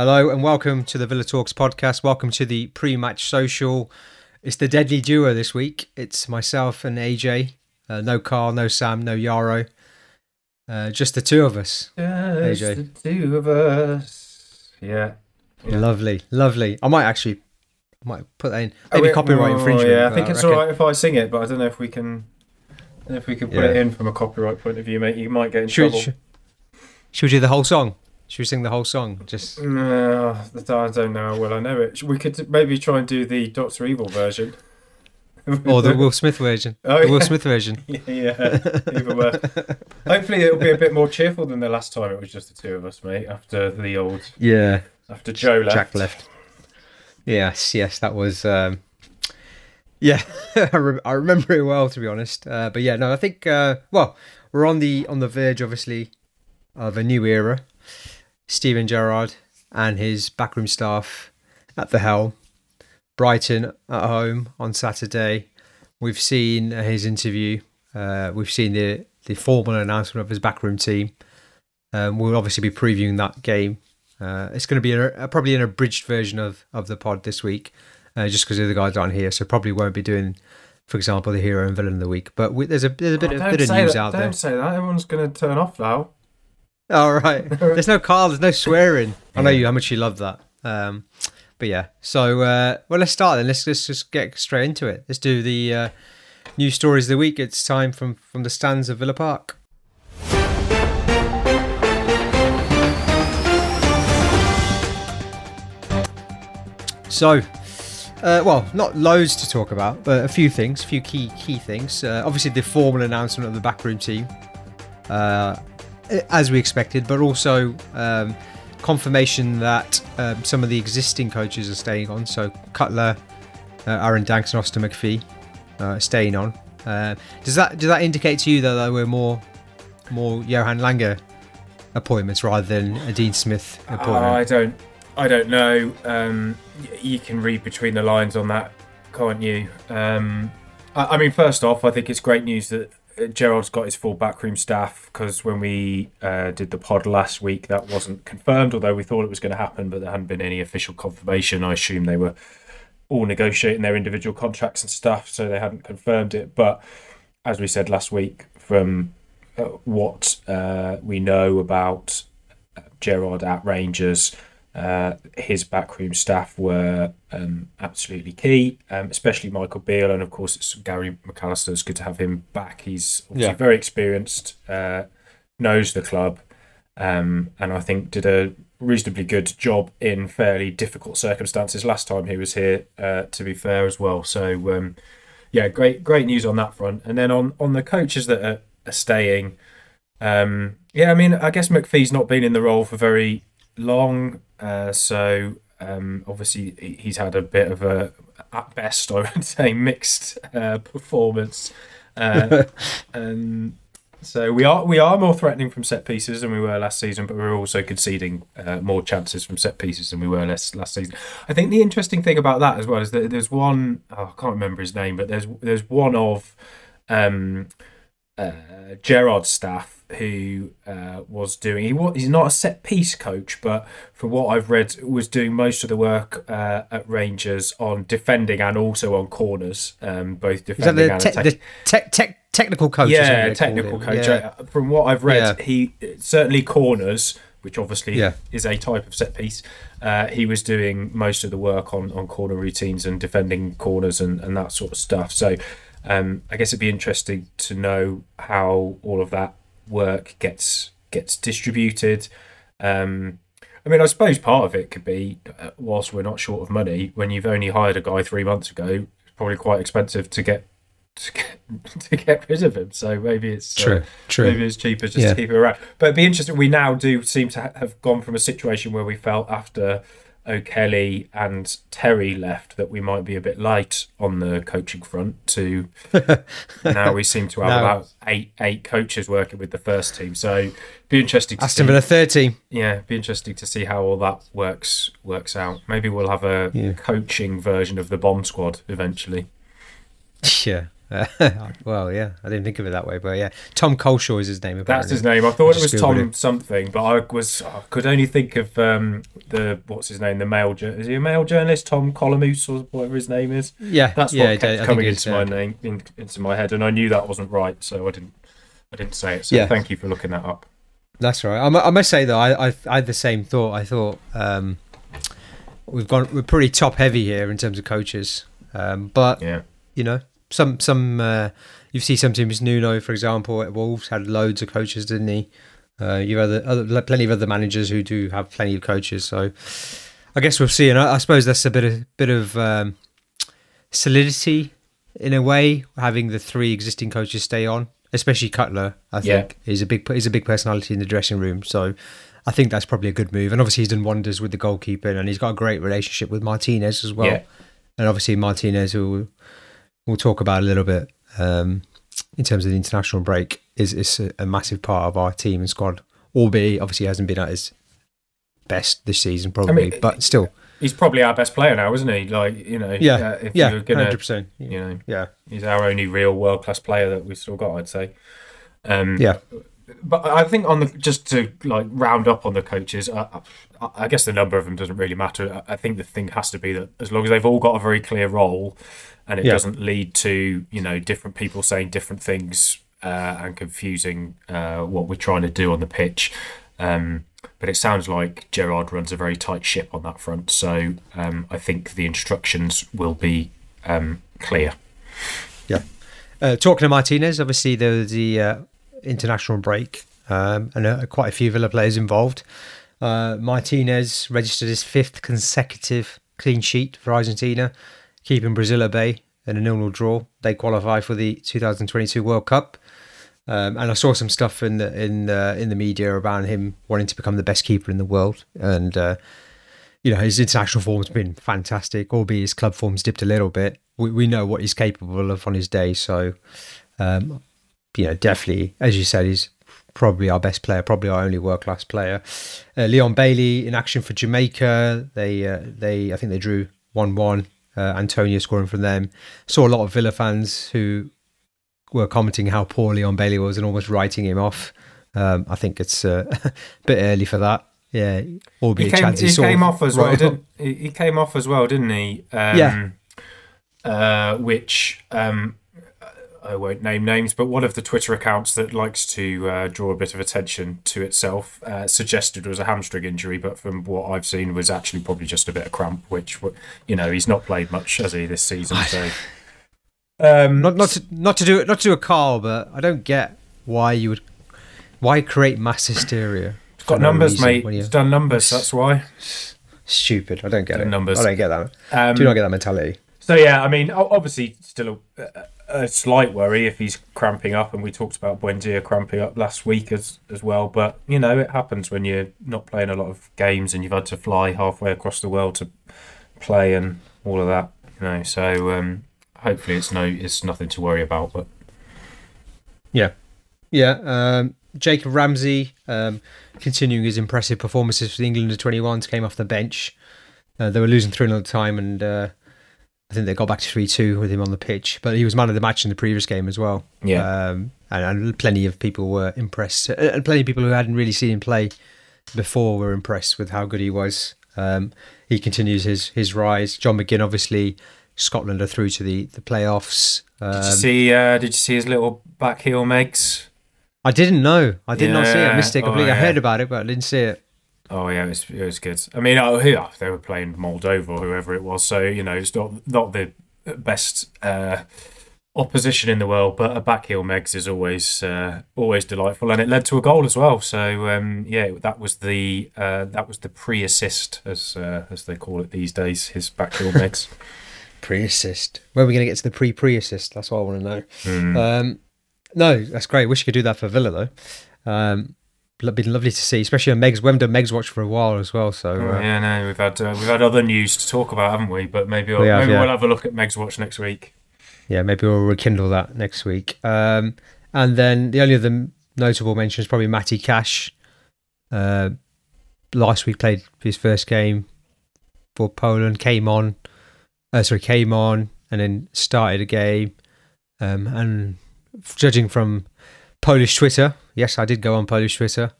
Hello and welcome to the Villa Talks podcast. Welcome to the pre-match social. It's the deadly duo this week. It's myself and AJ. Uh, no Carl, no Sam, no Yarrow. Uh, just the two of us. Just AJ. the two of us. Yeah. Yeah. Lovely, lovely. I might actually, I might put that in. Oh, Maybe wait, copyright oh, infringement. Yeah, I but think it's all right if I sing it, but I don't know if we can. I don't know if we can put Yeah. it in from a copyright point of view, mate. You might get in Should, trouble. should, should we do the whole song? Should we sing the whole song? Just No, I don't know how well I know it. We could maybe try and do the Doctor Evil version. or the Will Smith version. Oh, the Will. Smith version. yeah, even worse. Hopefully, it'll be a bit more cheerful than the last time it was just the two of us, mate. After the old, Yeah. after Joe left. Jack left. Yes, yes, that was. Um, yeah, I, re- I remember it well, to be honest. Uh, but yeah, no, I think. Uh, well, we're on the on the verge, obviously, of a new era. Steven Gerrard and his backroom staff at the helm. Brighton at home on Saturday. We've seen his interview. Uh, we've seen the the formal announcement of his backroom team. Um, we'll obviously be previewing that game uh, it's going to be a, a, probably an abridged version of, of the pod this week, uh, just because the other guys aren't here. So probably won't be doing, for example, the hero and villain of the week. But we, there's a there's a bit, Oh, of bit of news that, out don't there. say that. Everyone's going to turn off now. All right, there's no Carl, there's no swearing. I know you how much you love that. Um, but yeah, so uh, well, let's start then. Let's, let's just get straight into it. Let's do the uh, news stories of the week. It's time from from the stands of Villa Park. So, uh, well, not loads to talk about, but a few things, a few key key things. Uh, obviously, the formal announcement of the backroom team, uh, as we expected, but also um, confirmation that um, some of the existing coaches are staying on. So Cutler, uh, Aaron Danks, and Austin MacPhee uh, staying on. Uh, does that does that indicate to you that there were more more Johan Lange appointments rather than a Dean Smith appointment? I don't, I don't know. Um, you can read between the lines on that, can't you? Um, I, I mean, first off, I think it's great news that Gerrard's got his full backroom staff because when we uh, did the pod last week, that wasn't confirmed. Although we thought it was going to happen, but there hadn't been any official confirmation. I assume they were all negotiating their individual contracts and stuff, so they hadn't confirmed it. But as we said last week, from uh, what uh, we know about uh, Gerrard at Rangers, uh, his backroom staff were um, absolutely key, um, especially Michael Beale, and of course it's Gary McAllister. It's good to have him back. He's obviously Yeah. very experienced, uh, knows the club, um, and I think did a reasonably good job in fairly difficult circumstances last time he was here. Uh, to be fair, as well. So um, yeah, great great news on that front. And then on on the coaches that are, are staying, um, yeah, I mean, I guess MacPhee's not been in the role for very long, uh, so um, obviously he's had a bit of a, at best, I would say, mixed uh, performance, uh, and so we are we are more threatening from set pieces than we were last season, but we're also conceding uh, more chances from set pieces than we were last last season. I think the interesting thing about that as well is that there's one oh, I can't remember his name, but there's there's one of um, uh, Gerrard's staff who uh, was doing he was, he's not a set piece coach, but from what I've read, was doing most of the work uh, at Rangers on defending and also on corners, um, both defending the, and te- attacking. the tech tech technical coach? Yeah, technical coach. Yeah. Uh, From what I've read, Yeah. he certainly corners, which obviously Yeah. is a type of set piece. Uh, he was doing most of the work on, on corner routines and defending corners and, and that sort of stuff. So um, I guess it'd be interesting to know how all of that work gets gets distributed. Um, I mean, I suppose part of it could be, uh, whilst we're not short of money, when you've only hired a guy three months ago, it's probably quite expensive to get to get, to get rid of him. So maybe it's uh, True, true. Maybe it's cheaper just Yeah. to keep it around. But it'd be interesting. We now do seem to ha- have gone from a situation where we felt after O'Kelly and Terry left that we might be a bit light on the coaching front to now we seem to have No. about eight eight coaches working with the first team. So be interesting to Aston. Villa third team. Yeah, be interesting to see how all that works works out. Maybe we'll have a Yeah. coaching version of the bomb squad eventually. Yeah. Uh, well, yeah, I didn't think of it that way, but yeah, Tom Culshaw is his name. Apparently. That's his name. I thought it was Tom it. something, but I was I could only think of um, the what's his name, the male is he a male journalist, Tom Colomus or whatever his name is. Yeah, That's yeah, what I kept think coming into my name in, into my head, and I knew that wasn't right, so I didn't I didn't say it. So Yeah. thank you for looking that up. That's right. I, I must say though, I, I I had the same thought. I thought um, we've gone we're pretty top heavy here in terms of coaches, um, but Yeah, you know some some uh, you see some teams. Nuno, for example, at Wolves had loads of coaches, didn't he? Uh, you have other, other plenty of other managers who do have plenty of coaches. So I guess we'll see. And I, I suppose that's a bit of bit of um, solidity in a way, having the three existing coaches stay on, especially Cutler. I Yeah. think he's a big he's a big personality in the dressing room. So I think that's probably a good move. And obviously he's done wonders with the goalkeeper, and he's got a great relationship with Martinez as well. Yeah. And obviously Martinez, who we'll talk about a little bit um, in terms of the international break, is is a, a massive part of our team and squad. Albeit obviously hasn't been at his best this season, probably, mean, but still, he's probably our best player now, isn't he? Like you know, yeah, uh, if yeah, hundred percent, you know, yeah, he's our only real world class player that we've still got. I'd say. Um, yeah. but I think on the just to like round up on the coaches, I, I, I guess the number of them doesn't really matter. I I think the thing has to be that as long as they've all got a very clear role, and it Yeah. doesn't lead to you know different people saying different things uh, and confusing uh, what we're trying to do on the pitch. Um, but it sounds like Gerrard runs a very tight ship on that front, so um, I think the instructions will be um, clear. Uh, talking to Martinez, obviously there was the uh, international break um, and uh, quite a few Villa players involved. Uh, Martinez registered his fifth consecutive clean sheet for Argentina, keeping Brazil at bay in a nil-nil draw. They qualify for the 2022 World Cup. Um, and I saw some stuff in the in the in the media about him wanting to become the best keeper in the world, and uh, you know his international form's been fantastic. Albeit his club form's dipped a little bit. We we know what he's capable of on his day, so um, you know definitely, as you said, he's probably our best player, probably our only world class player. Uh, Leon Bailey in action for Jamaica. They uh, they I think they drew one one. Uh, Antonio scoring from them. Saw a lot of Villa fans who were commenting how poor Leon Bailey was and almost writing him off. Um, I think it's uh, a bit early for that. Yeah, albeit he came, he came of off as well, right- didn't he? He came off as well, didn't he? Um, Yeah. Uh, which um, I won't name names, but one of the Twitter accounts that likes to uh, draw a bit of attention to itself uh, suggested was a hamstring injury, but from what I've seen was actually probably just a bit of cramp. Which you know he's not played much, has he, this season? So. Um, Not not to, not to do it not to do a Carl, but I don't get why you would why create mass hysteria. It's got no numbers, reason mate. He's done numbers. That's why. Stupid. I don't get it. numbers. I don't get that. Um, do not get that mentality. So yeah, I mean, obviously, still a, a slight worry if he's cramping up, and we talked about Buendia cramping up last week as as well. But you know, it happens when you're not playing a lot of games and you've had to fly halfway across the world to play and all of that. You know, so um, hopefully it's no, it's nothing to worry about. But Yeah, yeah. Um, Jacob Ramsey um, continuing his impressive performances for the England under 21s came off the bench. Uh, they were losing 3 0 at the time, and uh, I think they got back to 3 2 with him on the pitch. But he was man of the match in the previous game as well. yeah, Um, and, and plenty of people were impressed. uh, And plenty of people who hadn't really seen him play before were impressed with how good he was. Um, he continues his, his rise. John McGinn, obviously, Scotland are through to the, the playoffs. Um, did you see? Uh, did you see his little back heel, Megs? I didn't know. I did not see it. I Yeah. missed it Oh, completely. I heard about it, but I didn't see it. Oh yeah, it was, it was good. I mean, oh, yeah, they were playing Moldova or whoever it was, so you know it's not not the best uh, opposition in the world, but a back heel Megs is always uh, always delightful, and it led to a goal as well. So um, yeah, that was the uh, that was the pre-assist as uh, as they call it these days. His back heel Megs. Pre assist. When are we going to get to the pre pre assist? That's what I want to know. Hmm. Um, no, that's great. Wish you could do that for Villa, though. Um, been lovely to see, especially on Meg's. We haven't done Meg's watch for a while as well. So Oh, uh, yeah, no, we've had uh, we've had other news to talk about, haven't we? But maybe we'll, We have, maybe yeah. we'll have a look at Meg's watch next week. yeah, maybe we'll rekindle that next week. Um, and then the only other notable mention is probably Matty Cash. Uh, last week played his first game for Poland, came on, uh, sorry, came on and then started a game. Um, and judging from Polish Twitter, yes, I did go on Polish Twitter.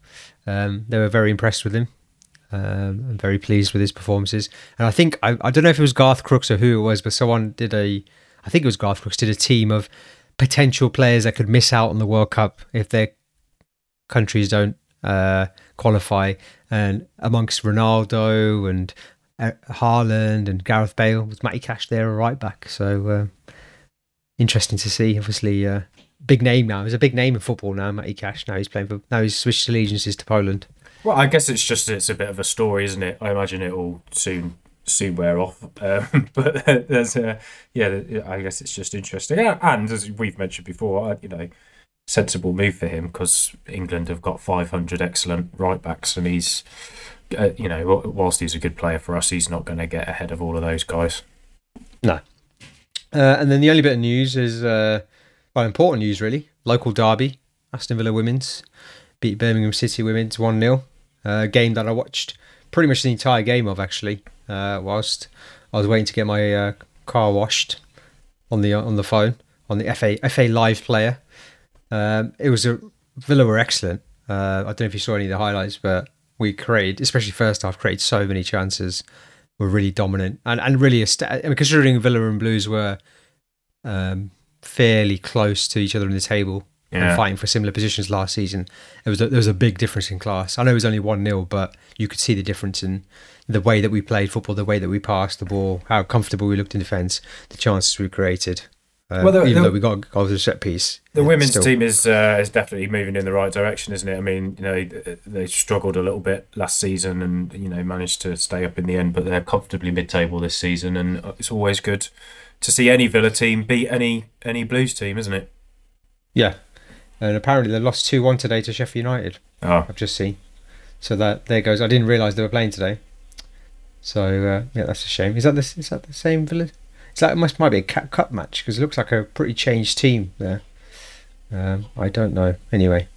Um, they were very impressed with him. Um, I'm very pleased with his performances. And I think, I, I don't know if it was Garth Crooks or who it was, but someone did a, I think it was Garth Crooks, did a team of potential players that could miss out on the World Cup if their countries don't uh, qualify. And amongst Ronaldo and uh, Haaland and Gareth Bale, was Matty Cash there, a right back. So uh, interesting to see. Obviously, uh, big name now. He's a big name in football now, Matty Cash. Now he's playing for, now he's switched allegiances to Poland. Well, I guess it's just it's a bit of a story, isn't it? I imagine it will soon soon wear off. Um, but there's a yeah, I guess it's just interesting. And as we've mentioned before, you know, sensible move for him because England have got 500 excellent right backs, and he's uh, you know whilst he's a good player for us, he's not going to get ahead of all of those guys. No. Uh, and then the only bit of news is uh, well, important news really. Local derby, Aston Villa women's beat Birmingham City women's one 0 uh, game that I watched pretty much the entire game of actually, uh, whilst I was waiting to get my uh, car washed on the on the phone on the FA FA Live player. Um, it was a Villa were excellent. Uh, I don't know if you saw any of the highlights, but we created, especially first half, created so many chances. Were really dominant and and really, I mean, considering Villa and Blues were um, fairly close to each other in the table yeah. and fighting for similar positions last season. It was a, there was a big difference in class. I know it was only one 0 but you could see the difference in the way that we played football, the way that we passed the ball, how comfortable we looked in defence, the chances we created. Uh, well, the, even the, though we got goals a set piece, the women's still. team is uh, is definitely moving in the right direction, isn't it? I mean, you know, they struggled a little bit last season, and you know, managed to stay up in the end, but they're comfortably mid-table this season, and it's always good to see any Villa team beat any any Blues team, isn't it? Yeah, and apparently they lost two one today to Sheffield United. Oh. I've just seen. So that there goes. I didn't realise they were playing today. So uh, yeah, that's a shame. Is that the is that the same village? Is that must might be a Cat Cup match because it looks like a pretty changed team there. Um, I don't know. Anyway,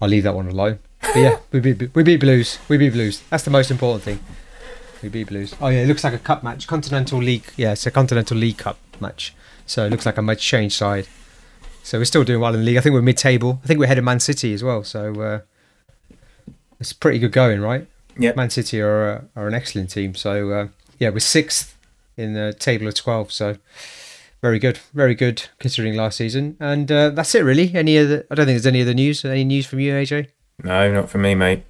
I'll leave that one alone. But yeah, we beat we beat Blues. We beat Blues. That's the most important thing. We beat Blues. Oh yeah, it looks like a cup match, Continental League. Yeah, it's a Continental League Cup match. So it looks like a much changed side. So we're still doing well in the league. I think we're mid-table. I think we're ahead of Man City as well. So uh, it's pretty good going, right? Yeah. Man City are are an excellent team. So uh, yeah, we're sixth in the table of twelve. So very good, very good considering last season. And uh, that's it, really. Any other? I don't think there's any other news. Any news from you, AJ? No, not from me, mate.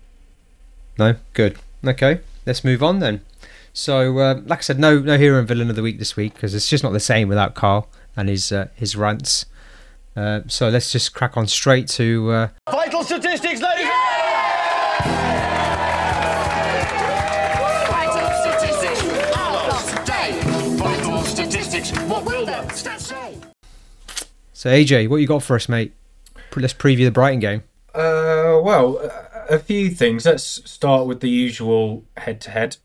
No, good. Okay, let's move on then. So, uh, like I said, no, no hero and villain of the week this week because it's just not the same without Carl and his uh, his rants. Uh, so let's just crack on straight to uh... vital statistics, ladies. Vital statistics our day. Vital statistics, what will that stat say? So AJ, what you got for us, mate? Let's preview the Brighton game. Uh, well, a few things. Let's start with the usual head-to-head.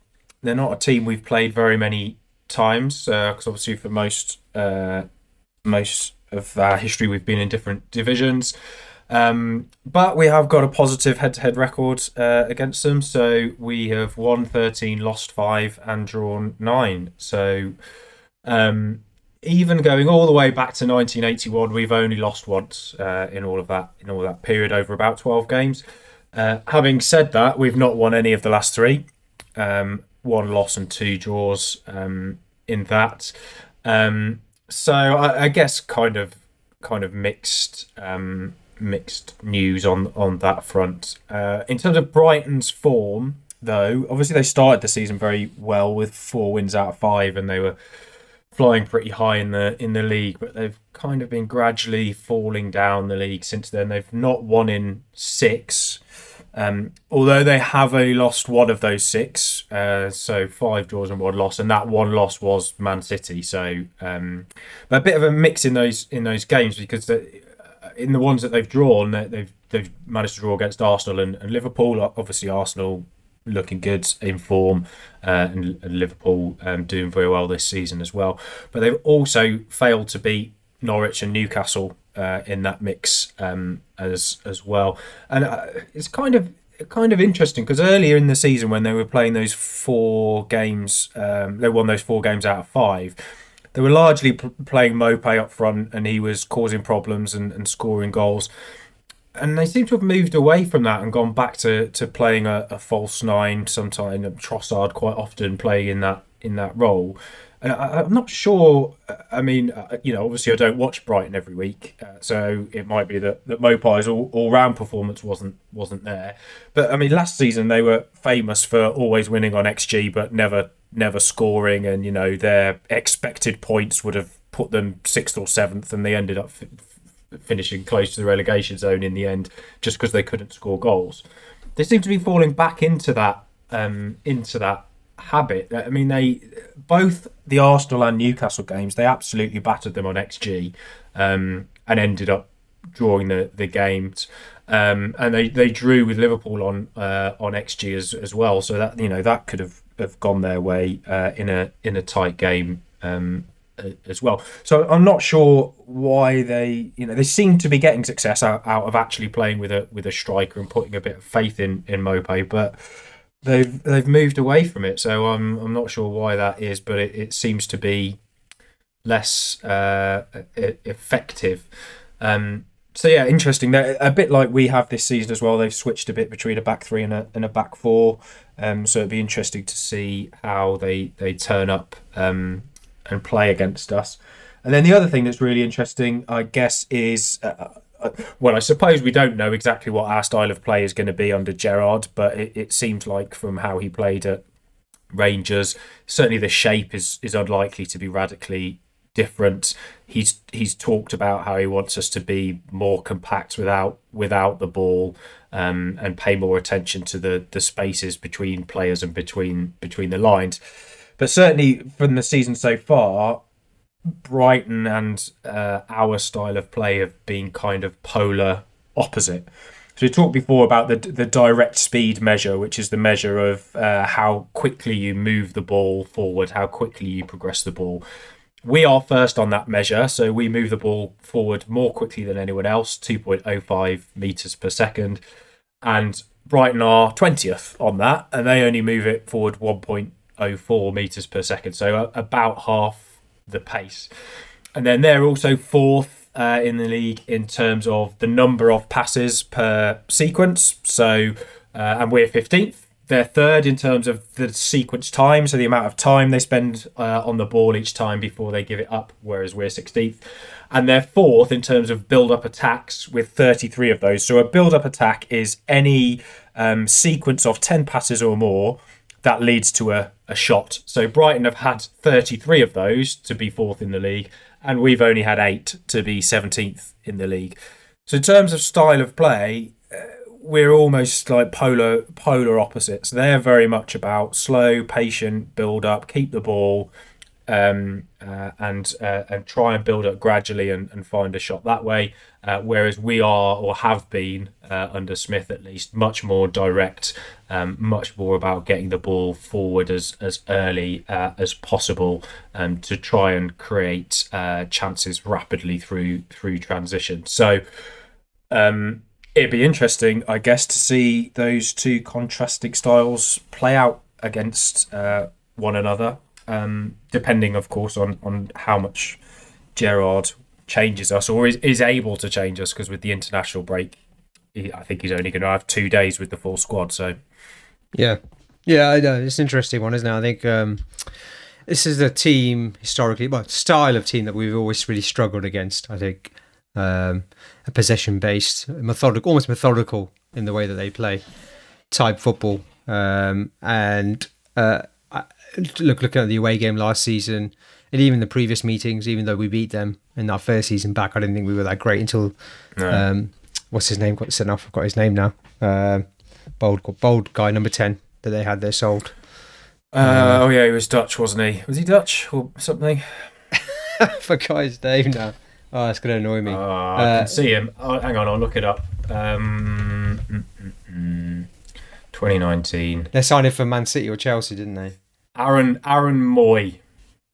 They're not a team we've played very many times because uh, obviously for most uh, most of our history, we've been in different divisions. Um, but we have got a positive head to head record uh, against them. So we have won 13, lost 5, and drawn 9. So um, even going all the way back to 1981, we've only lost once uh, in all of that in all that period over about 12 games. Uh, having said that, we've not won any of the last three. Um, one loss and two draws um, in that. Um, so I, I, guess kind of kind of mixed um, mixed news on on that front. Uh, in terms of Brighton's form, though, obviously they started the season very well with four wins out of five, and they were flying pretty high in the in the league. But they've kind of been gradually falling down the league since then. They've not won in six. Um, although they have only lost one of those six, uh, so five draws and one loss, and that one loss was Man City. So, um, but a bit of a mix in those in those games because the, uh, in the ones that they've drawn, they've they've managed to draw against Arsenal and, and Liverpool. Obviously, Arsenal looking good in form, uh, and, Liverpool um, doing very well this season as well. But they've also failed to beat Norwich and Newcastle uh, in that mix um, as as well. And uh, it's kind of kind of interesting because earlier in the season when they were playing those four games, um, they won those four games out of five. they were largely p- playing Maupay up front, and he was causing problems and, and scoring goals. And they seem to have moved away from that and gone back to, to playing a, a false nine. Sometimes Trossard quite often playing in that in that role. and I, am not sure. I mean, uh, you know, obviously I don't watch Brighton every week, uh, so it might be that that Maupay's all, all round performance wasn't wasn't there. But I mean, last season they were famous for always winning on XG, but never never scoring, and you know their expected points would have put them sixth or seventh, and they ended up f- finishing close to the relegation zone in the end, just because they couldn't score goals. They seem to be falling back into that um, into that habit. I mean, they both the Arsenal and Newcastle games they absolutely battered them on XG, um, and ended up drawing the the games. Um, and they, they drew with Liverpool on uh, on XG as, as well, so that you know that could have, have gone their way uh, in a in a tight game um, as well. So I'm not sure why they you know they seem to be getting success out, out of actually playing with a with a striker and putting a bit of faith in in Maupay, but they've they've moved away from it. So I'm I'm not sure why that is, but it, it seems to be less uh, effective. Um, so yeah, interesting. They're a bit like we have this season as well. They've switched a bit between a back three and a and a back four. Um, so it'd be interesting to see how they they turn up um, and play against us. And then the other thing that's really interesting, I guess, is uh, uh, well, I suppose we don't know exactly what our style of play is going to be under Gerrard, but it, it seems like from how he played at Rangers, certainly the shape is is unlikely to be radically different. He's he's talked about how he wants us to be more compact without without the ball, um, and pay more attention to the the spaces between players and between between the lines. But certainly from the season so far, Brighton and uh, our style of play have been kind of polar opposite. So we talked before about the the direct speed measure, which is the measure of uh, how quickly you move the ball forward, how quickly you progress the ball. We are first on that measure, so we move the ball forward more quickly than anyone else, 2.05 meters per second, and Brighton are 20th on that, and they only move it forward 1.04 meters per second, so about half the pace. And then they're also fourth uh, in the league in terms of the number of passes per sequence. So, uh, and we're 15th. They're third in terms of the sequence time, so the amount of time they spend uh, on the ball each time before they give it up, whereas we're 16th. And they're fourth in terms of build up attacks with 33 of those. So, a build up attack is any um, sequence of 10 passes or more that leads to a, a shot. So Brighton have had 33 of those to be fourth in the league, and we've only had eight to be 17th in the league. So in terms of style of play, uh, we're almost like polar polar opposites. They're very much about slow, patient build up, keep the ball, um, uh, and uh, and try and build up gradually and, and find a shot that way. Uh, whereas we are or have been uh, under Smith at least much more direct, um, much more about getting the ball forward as as early uh, as possible um, to try and create uh, chances rapidly through through transition. So. Um, it'd be interesting, I guess, to see those two contrasting styles play out against one another um, depending, of course, on on how much Gerrard changes us or is, is able to change us. Because with the international break, he, I think he's only going to have two days with the full squad. So, yeah, yeah, I know it's an interesting one, isn't it? I think um, this is a team historically, well, style of team that we've always really struggled against. I think um, a possession based, methodical, almost methodical in the way that they play type football, um, and. Uh, look looking at the away game last season and even the previous meetings, even though we beat them in our first season back, I didn't think we were that great until no. um, what's his name got sent off. I've got his name now. Uh, bold, bold guy number ten that they had there sold. Uh, uh, oh yeah, he was Dutch, wasn't he? Was he Dutch or something? For guy's name now. Oh, that's gonna annoy me. Oh, I can uh, see him. Oh, hang on, I'll look it up. Um, mm, mm, mm, 2019. They signed him for Man City or Chelsea, didn't they? Aaron Aaron Mooy.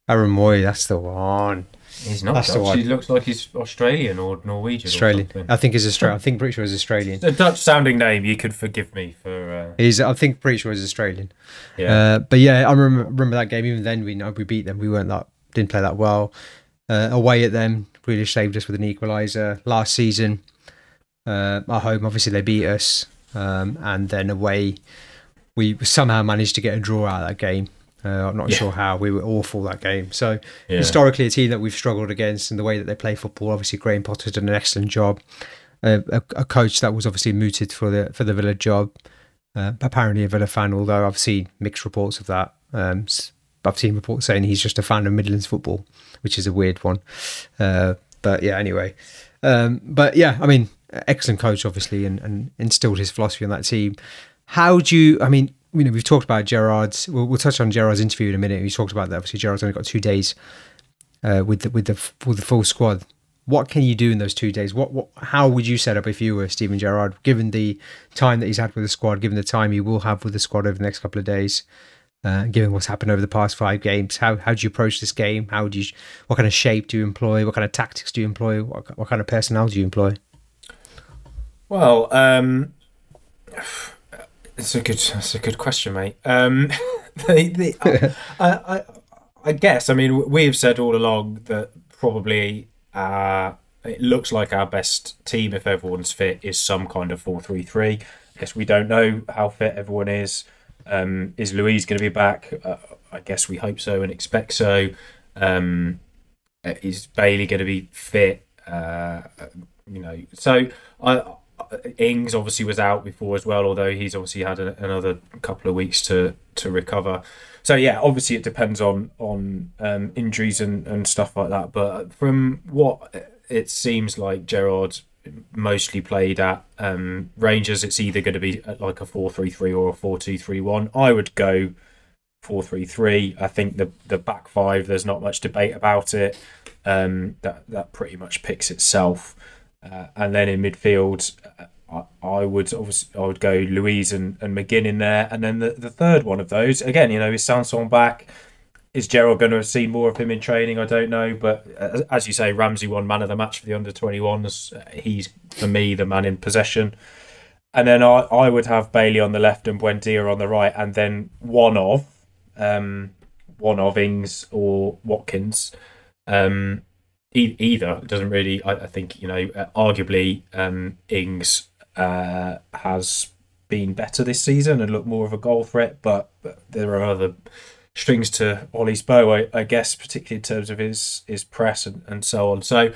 Aaron Mooy, that's the one. He's not that's Dutch. The one. He looks like he's Australian or Norwegian. Australian. Or I think he's Australian. I think pretty sure he's Australian. A Dutch sounding name. You could forgive me for. Uh... He's. I think pretty sure he's Australian. Yeah. Uh, but yeah, I remember, remember that game. Even then, we know we beat them. We weren't that didn't play that well. Uh, away at them, really saved us with an equaliser. Last season, uh, at home, obviously they beat us, um, and then away, we somehow managed to get a draw out of that game. Uh, I'm not Yeah. sure how. We were awful that game. So Yeah. historically, a team that we've struggled against in the way that they play football. Obviously, Graham Potter's done an excellent job. Uh, a, a coach that was obviously mooted for the for the Villa job. Uh, apparently, a Villa fan. Although I've seen mixed reports of that. Um, I've seen reports saying he's just a fan of Midlands football, which is a weird one. Uh, but yeah, anyway. Um, but yeah, I mean, excellent coach, obviously, and, and instilled his philosophy on that team. How do you? I mean, you know, we've talked about Gerrard's. We'll, we'll touch on Gerrard's interview in a minute. We talked about that. Obviously, Gerrard's only got two days uh, with the with the with the full squad. What can you do in those two days? What what? How would you set up if you were Steven Gerrard, given the time that he's had with the squad, given the time he will have with the squad over the next couple of days, uh, given what's happened over the past five games? How how do you approach this game? How do you? What kind of shape do you employ? What kind of tactics do you employ? What what kind of personnel do you employ? Well, um, it's a good, it's a good question, mate. Um, the, the, I, I, I guess. I mean, we've said all along that probably uh, it looks like our best team, if everyone's fit, is some kind of four-three-three. I guess we don't know how fit everyone is. Um, is Luiz going to be back? Uh, I guess we hope so and expect so. Um, is Bailey going to be fit? Uh, you know, so I. Ings obviously was out before as well, although he's obviously had a, another couple of weeks to to recover. So yeah, obviously it depends on on um, injuries and, and stuff like that. But from what it seems like, Gerrard mostly played at um, Rangers. It's either going to be like a four three three or a four two three one. I would go four three three. I think the the back five. There's not much debate about it. Um, that that pretty much picks itself. Uh, and then in midfield, uh, I, I would obviously I would go Luiz and, and McGinn in there, and then the, the third one of those again, you know, is Sanson back? Is Gerald going to see more of him in training? I don't know, but as, as you say, Ramsey won man of the match for the under twenty ones. He's for me the man in possession, and then I, I would have Bailey on the left and Buendia on the right, and then one of um, one of Ings or Watkins. Um, either it doesn't really. I, I think you know, uh, arguably, um, Ings uh, has been better this season and looked more of a goal threat, but, but there are other strings to Ollie's bow, I, I guess, particularly in terms of his his press and, and so on. So.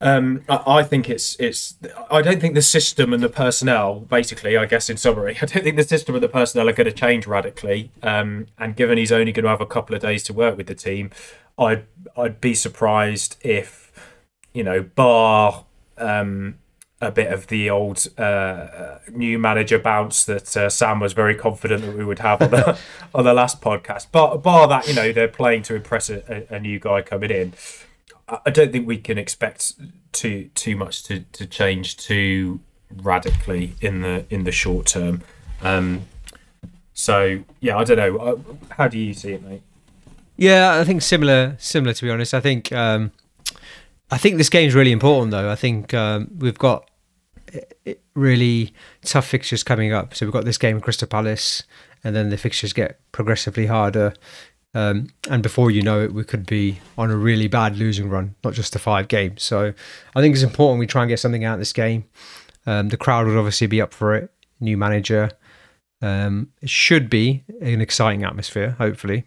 Um, I, I think it's it's. I don't think the system and the personnel, basically, I guess in summary, I don't think the system and the personnel are going to change radically. Um, and given he's only going to have a couple of days to work with the team, I'd I'd be surprised if, you know, bar um, a bit of the old uh, new manager bounce that uh, Sam was very confident that we would have on the on the last podcast. Bar, bar that, you know, they're playing to impress a, a, new guy coming in. I I don't think we can expect too too much to, to change too radically in the in the short term. Um, so yeah, I don't know. Uh, How do you see it, mate? Yeah, I think similar. Similar to be honest. I think. Um, I think this game's really important, though. I think um, we've got really tough fixtures coming up. So we've got this game, Crystal Palace, and then the fixtures get progressively harder. Um, and before you know it, we could be on a really bad losing run, not just the five games. So I think it's important we try and get something out of this game. Um, the crowd would obviously be up for it. New manager. Um, it should be an exciting atmosphere, hopefully.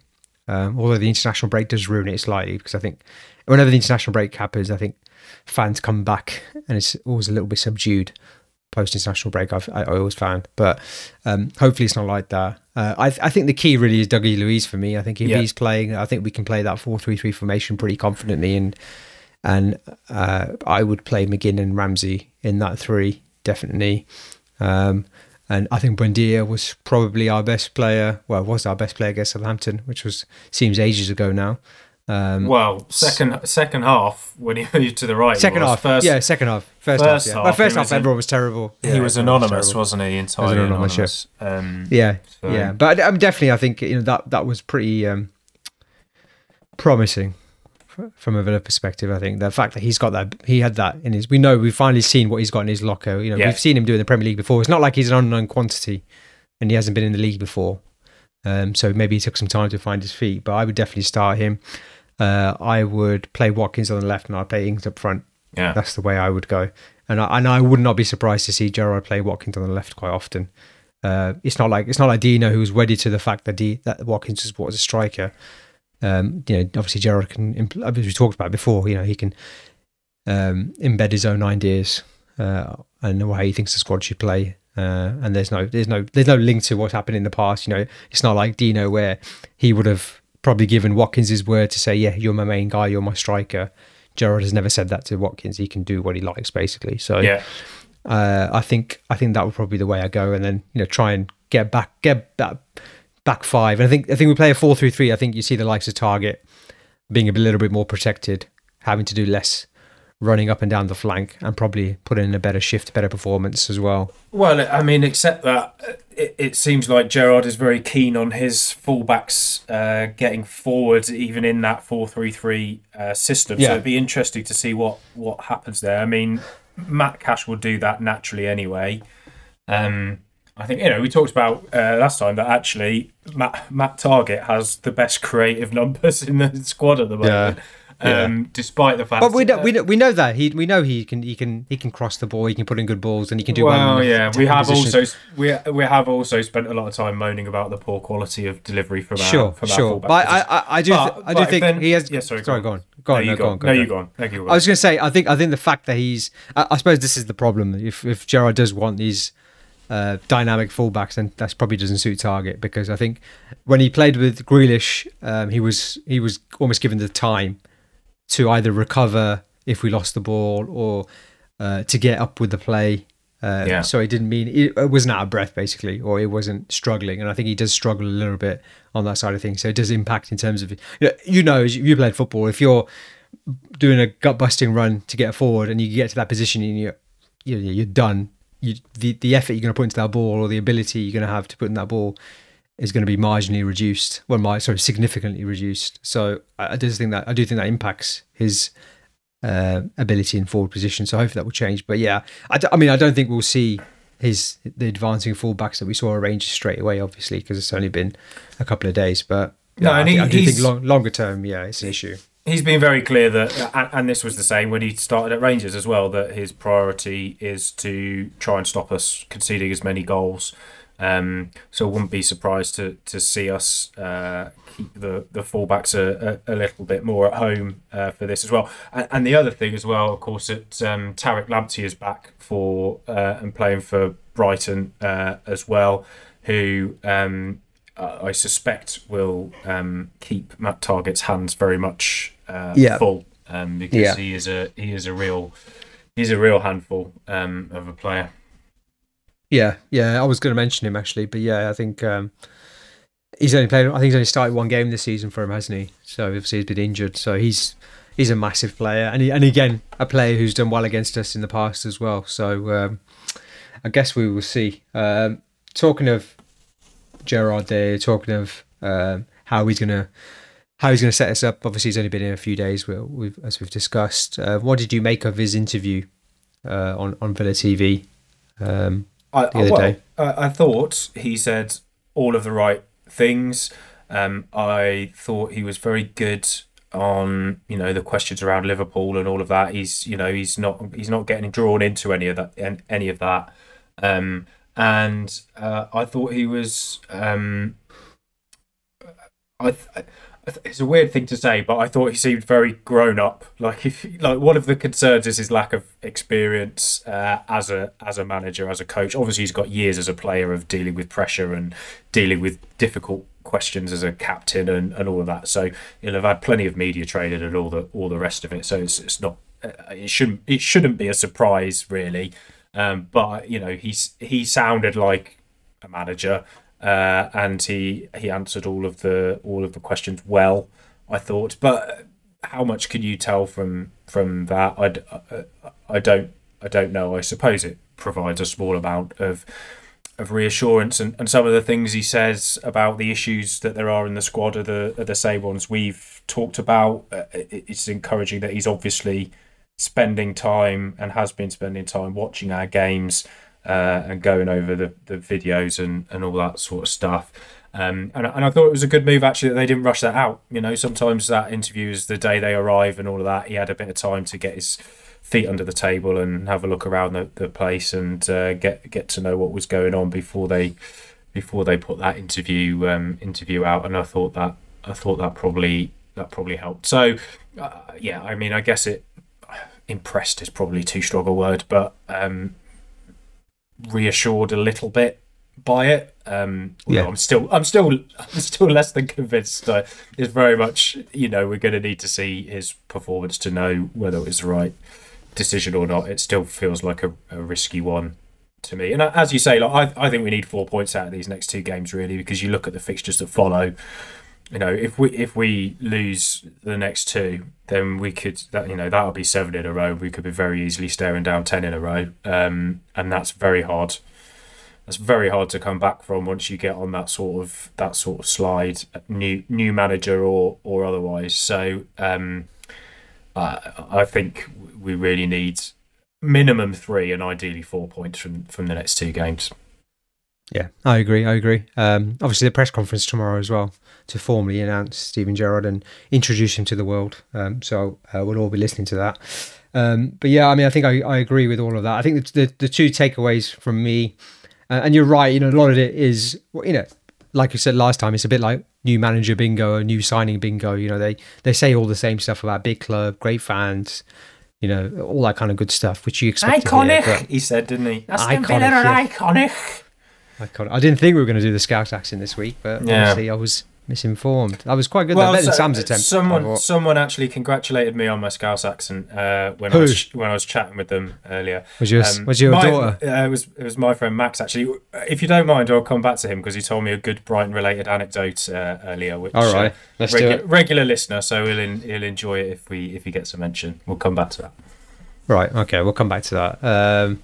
Um, although the international break does ruin it slightly because I think whenever the international break happens, I think fans come back and it's always a little bit subdued post international break. I've, I, always found, but um, hopefully it's not like that. Uh, I, I think the key really is Dougie Luiz for me. I think if Yeah. he's playing, I think we can play that four three three formation pretty confidently, and and uh, I would play McGinn and Ramsey in that three definitely. Um, and I think Buendia was probably our best player. Well, was our best player against Southampton, which was seems ages ago now. Um, Well, second second half when he moved to the right. second half, First, yeah, second half, first, first half. Yeah. half, well, first half, was in- everyone was terrible. he Yeah, was anonymous, terrible. wasn't he? Entirely anonymous, anonymous. Um, Yeah, so- yeah, but um, definitely, I think you know that that was pretty um, promising f- from a Villa perspective. I think the fact that he's got that, he had that in his. We know we've finally seen what he's got in his locker. You know, Yeah. we've seen him do in the Premier League before. It's not like he's an unknown quantity, and he hasn't been in the league before. Um, so maybe he took some time to find his feet, but I would definitely start him. uh, I would play Watkins on the left and I'd play Ings up front. Yeah. That's the way I would go. And I, and I would not be surprised to see Gerrard play Watkins on the left quite often. Uh, it's not like it's not like Dino who's wedded to the fact that D, that Watkins what a striker. Um, you know, obviously Gerrard can, as we talked about before, you know, he can um, embed his own ideas uh, and how he thinks the squad should play. Uh, and there's no, there's no, there's no link to what's happened in the past. You know, it's not like Dino where he would have probably given Watkins his word to say, "Yeah, you're my main guy, you're my striker." Gerrard has never said that to Watkins. He can do what he likes, basically. So, Yeah. uh, I think I think that would probably be the way I go, and then you know try and get back get back back five. And I think I think we play a four three three. I think you see the likes of Targett being a little bit more protected, having to do less running up and down the flank, and probably put in a better shift, better performance as well. Well, I mean, except that it, it seems like Gerrard is very keen on his fullbacks uh, getting forward, even in that four-three-three uh, system. So it'd be interesting to see what what happens there. I mean, Matt Cash will do that naturally anyway. Um, I think you know we talked about uh, last time that actually Matt Matt Targett has the best creative numbers in the squad at the moment. Yeah. Um, despite the fact, But we know, we know, we know that he we know he can he can he can cross the ball, he can put in good balls, and he can do well. Well, yeah, we have positions. also we we have also spent a lot of time moaning about the poor quality of delivery from our sure from our sure, fullback but I. I I do But- th- I do think then- he has. yeah, sorry, go sorry, on. go on, go on, no, no, you go go on, go No, on. you go on. No, you go I was going to say, I think, I think the fact that he's, I, I suppose this is the problem. If if Gerrard does want these uh, dynamic fullbacks, then that probably doesn't suit Targett because I think when he played with Grealish, um, he was he was almost given the time to either recover if we lost the ball or uh, to get up with the play. Uh, Yeah. So it didn't mean it, it wasn't out of breath basically, or it wasn't struggling. And I think he does struggle a little bit on that side of things. So it does impact in terms of you know, you know you played football. If you're doing a gut busting run to get forward and you get to that position and you're, you're done. You, the the effort you're going to put into that ball or the ability you're going to have to put in that ball is going to be marginally reduced. Well, my sorry, significantly reduced. So I, I just think that I do think that impacts his uh, ability in forward position. So hopefully that will change. But yeah, I, d- I mean I don't think we'll see his the advancing fullbacks that we saw at Rangers straight away, obviously because it's only been a couple of days. But No, yeah, and I, he- think, I do think long, longer term, yeah, it's an issue. He's been very clear that, and, and this was the same when he started at Rangers as well, that his priority is to try and stop us conceding as many goals. Um, so wouldn't be surprised to to see us uh, keep the the fullbacks a, a, a little bit more at home uh, for this as well. And, and the other thing as well, of course, that um, Tariq Lamptey is back for uh, and playing for Brighton uh, as well, who. Um, uh, I suspect will um, keep Matt Targett's hands very much uh, Yeah. full um, because Yeah. he is a he is a real he's a real handful um, of a player. Yeah, yeah, I was going to mention him actually, but yeah, I think um, he's only played. I think he's only started one game this season for him, hasn't he? So obviously he's been injured. So he's he's a massive player, and he, and again a player who's done well against us in the past as well. So um, I guess we will see. Um, talking of Gerrard, there, talking of um, how he's gonna how he's gonna set us up. Obviously, he's only been in a few days. we we've, as we've discussed. Uh, what did you make of his interview uh, on on Villa TV? Um, I, The other well, day. I, I thought he said all of the right things. Um, I thought he was very good on you know the questions around Liverpool and all of that. He's you know he's not he's not getting drawn into any of that an- any of that. Um, and uh, I thought he was. Um, I. I th- it's a weird thing to say, but I thought he seemed very grown up. Like if like one of the concerns is his lack of experience uh, as a as a manager, as a coach. Obviously, he's got years as a player of dealing with pressure and dealing with difficult questions as a captain and, and all of that. So he'll have had plenty of media training and all the all the rest of it. So it's, it's not uh, it shouldn't it shouldn't be a surprise really. Um, but you know he's he sounded like a manager uh, and he he answered all of the all of the questions well. I thought, but how much can you tell from from that? I, d- I- don't I don't know. I suppose it provides a small amount of of reassurance and, and some of the things he says about the issues that there are in the squad are the are the same ones we've talked about. Uh, it- it's encouraging that he's obviously spending time and has been spending time watching our games uh, and going over the, the videos and, and all that sort of stuff. Um, and, and I thought it was a good move actually that they didn't rush that out. You know, sometimes that interview is the day they arrive and all of that. He had a bit of time to get his feet under the table and have a look around the, the place and uh, get get to know what was going on before they before they put that interview um, interview out. And I thought that I thought that probably that probably helped. So uh, yeah, I mean, I guess it impressed is probably too strong a word, but um, reassured a little bit by it. Um, yeah, I'm still, I'm still, I'm still less than convinced. Uh, it's very much, you know, we're going to need to see his performance to know whether it was the right decision or not. It still feels like a, a risky one to me. And uh, as you say, like I, I think we need four points out of these next two games really, because you look at the fixtures that follow. You know, if we if we lose the next two, then we could that you know that'll be seven in a row. We could be very easily staring down ten in a row, um, and that's very hard that's very hard to come back from once you get on that sort of that sort of slide, new new manager or or otherwise. So um, I I think we really need minimum three and ideally four points from from the next two games. Yeah, I agree. I agree. Um, obviously, the press conference tomorrow as well to formally announce Steven Gerrard and introduce him to the world. Um, so uh, we'll all be listening to that. Um, but yeah, I mean, I think I, I agree with all of that. I think the, the, the two takeaways from me uh, and you're right. You know, a lot of it is, you know, like you said last time, it's a bit like new manager bingo or new signing bingo. You know, they they say all the same stuff about big club, great fans, you know, all that kind of good stuff, which you expect. Iconic, hear, he said, didn't he? Aston iconic, yeah. iconic. Iconic. I didn't think we were going to do the Scouse accent this week, but yeah. obviously I was misinformed. That was quite good. Well, so, Sam's attempt. Someone, someone actually congratulated me on my Scouse accent uh, when Who? I was when I was chatting with them earlier. Was your um, was your my, daughter? Uh, it was it was my friend Max actually. If you don't mind, I'll come back to him because he told me a good Brighton related anecdote uh, earlier. Which, All right, uh, let's regu- do it. Regular listener, so he'll in, he'll enjoy it if we if he gets a mention. We'll come back to that. Right. Okay. We'll come back to that. Um,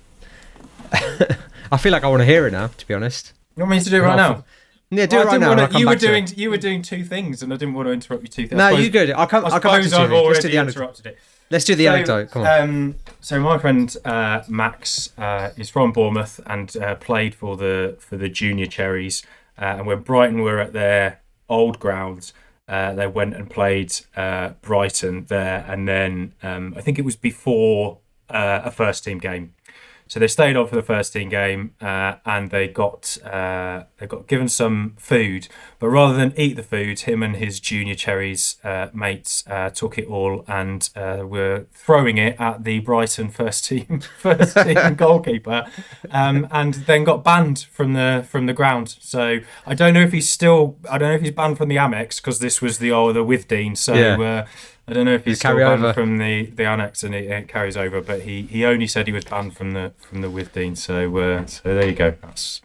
I feel like I want to hear it now. To be honest. You want me to do it right now? Yeah, do well, it right now. Wanna, you were doing you were doing two things, and I didn't want to interrupt you. Two things. No, you good. I'll come. I will come back to I've already Let's do the interrupted it. Let's do the so, anecdote. Come on. Um, so my friend uh, Max uh, is from Bournemouth and uh, played for the for the junior Cherries. Uh, and when Brighton were at their old grounds, uh, they went and played uh, Brighton there, and then um, I think it was before a first team game. So they stayed on for the first team game, uh, and they got uh, they got given some food. But rather than eat the food, him and his junior cherries uh, mates uh, took it all and uh, were throwing it at the Brighton first team first team goalkeeper, um, and then got banned from the from the ground. So I don't know if he's still I don't know if he's banned from the Amex because this was the oh the Withdean. So. Yeah uh, I don't know if he's still banned over. from the, the Amex and it, it, carries over, but he, he only said he was banned from the from the Withdean. So uh, so there you go. That's